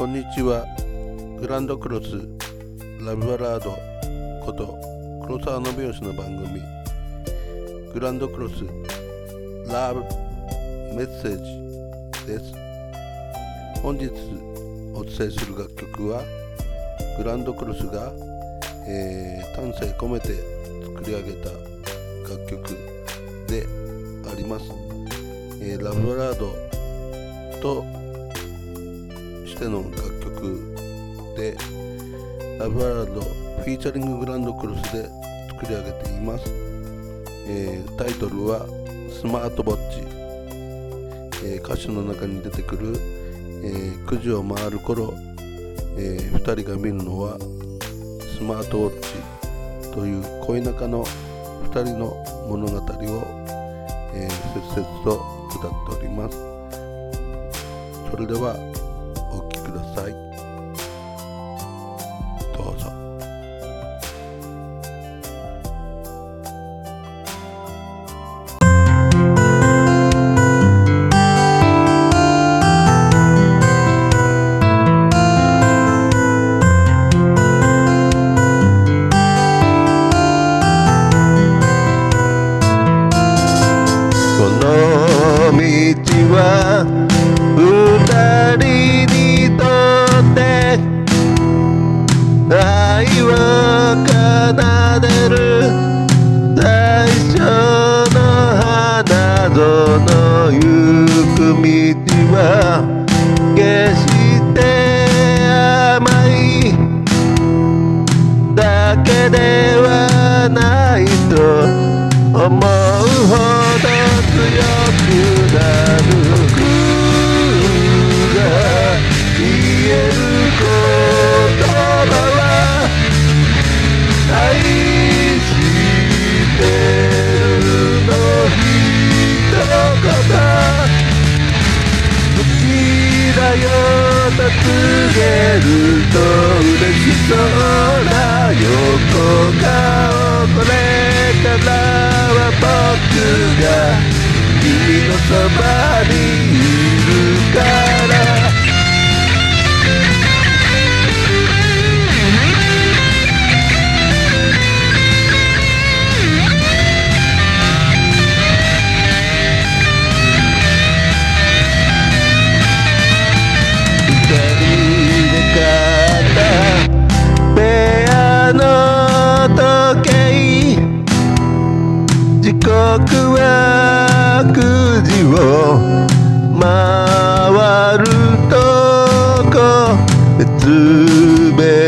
こんにちは。グランドクロスラブバラードこと黒沢信義の番組。グランドクロスラブメッセージです。本日お伝えする楽曲はグランドクロスが、えー、丹精込めて作り上げた楽曲であります、えー、ラブバラードとての楽曲でラブバラードフィーチャリンググランドクロスで作り上げています、えー、タイトルはスマートウォッチ、えー、歌詞の中に出てくる、えー、9時を回る頃、えー、2人が見るのはスマートウォッチという恋仲の2人の物語を、えー、切々と歌っております。それではおの行く道は決して甘い。だけではないと思う。よと告げると嬉しそうな横顔。これからは僕が君のそばにいる。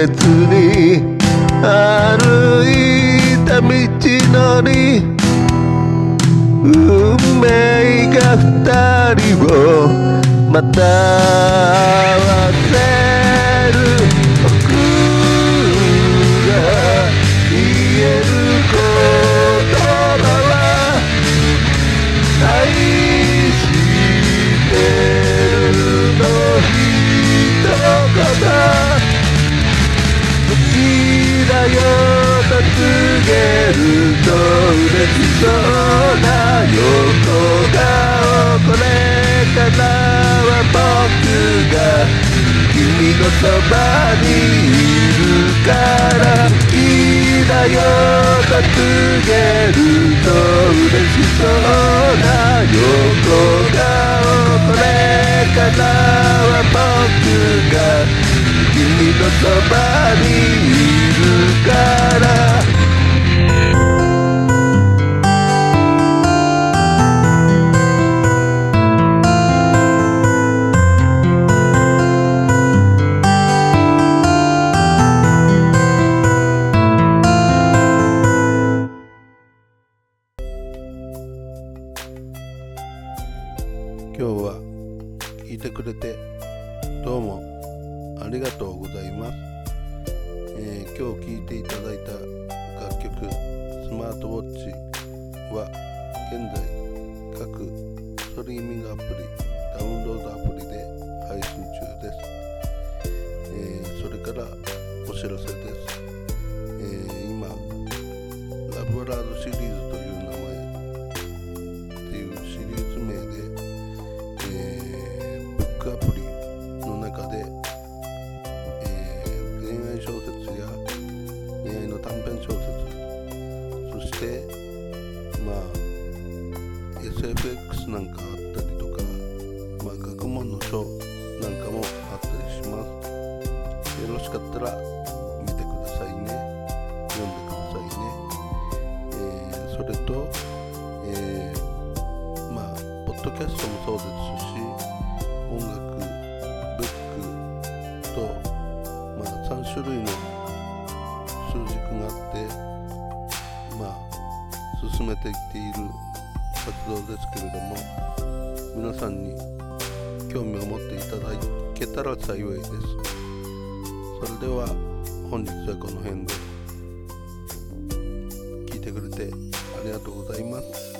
別に歩いた道のり運命が二人をまたると嬉しそうな横顔これからは僕が君のそばにいるから好きだよと告げると嬉しそうなどうも。ありがとうございます、えー今日聴いていただいた楽曲「スマートウォッチ」は現在各ストリーミングアプリダウンロードアプリで配信中です、えーそれからお知らせです、えー今ラブラードシリーズというしかったら見てくださいね。読んでくださいね、えー、それと、えー、まあポッドキャストもそうですし音楽ブックと、まあ、3種類の数軸があってまあ進めていっている活動ですけれども皆さんに興味を持っていただけたら幸いです。それでは本日はこの辺で。聞いてくれてありがとうございます。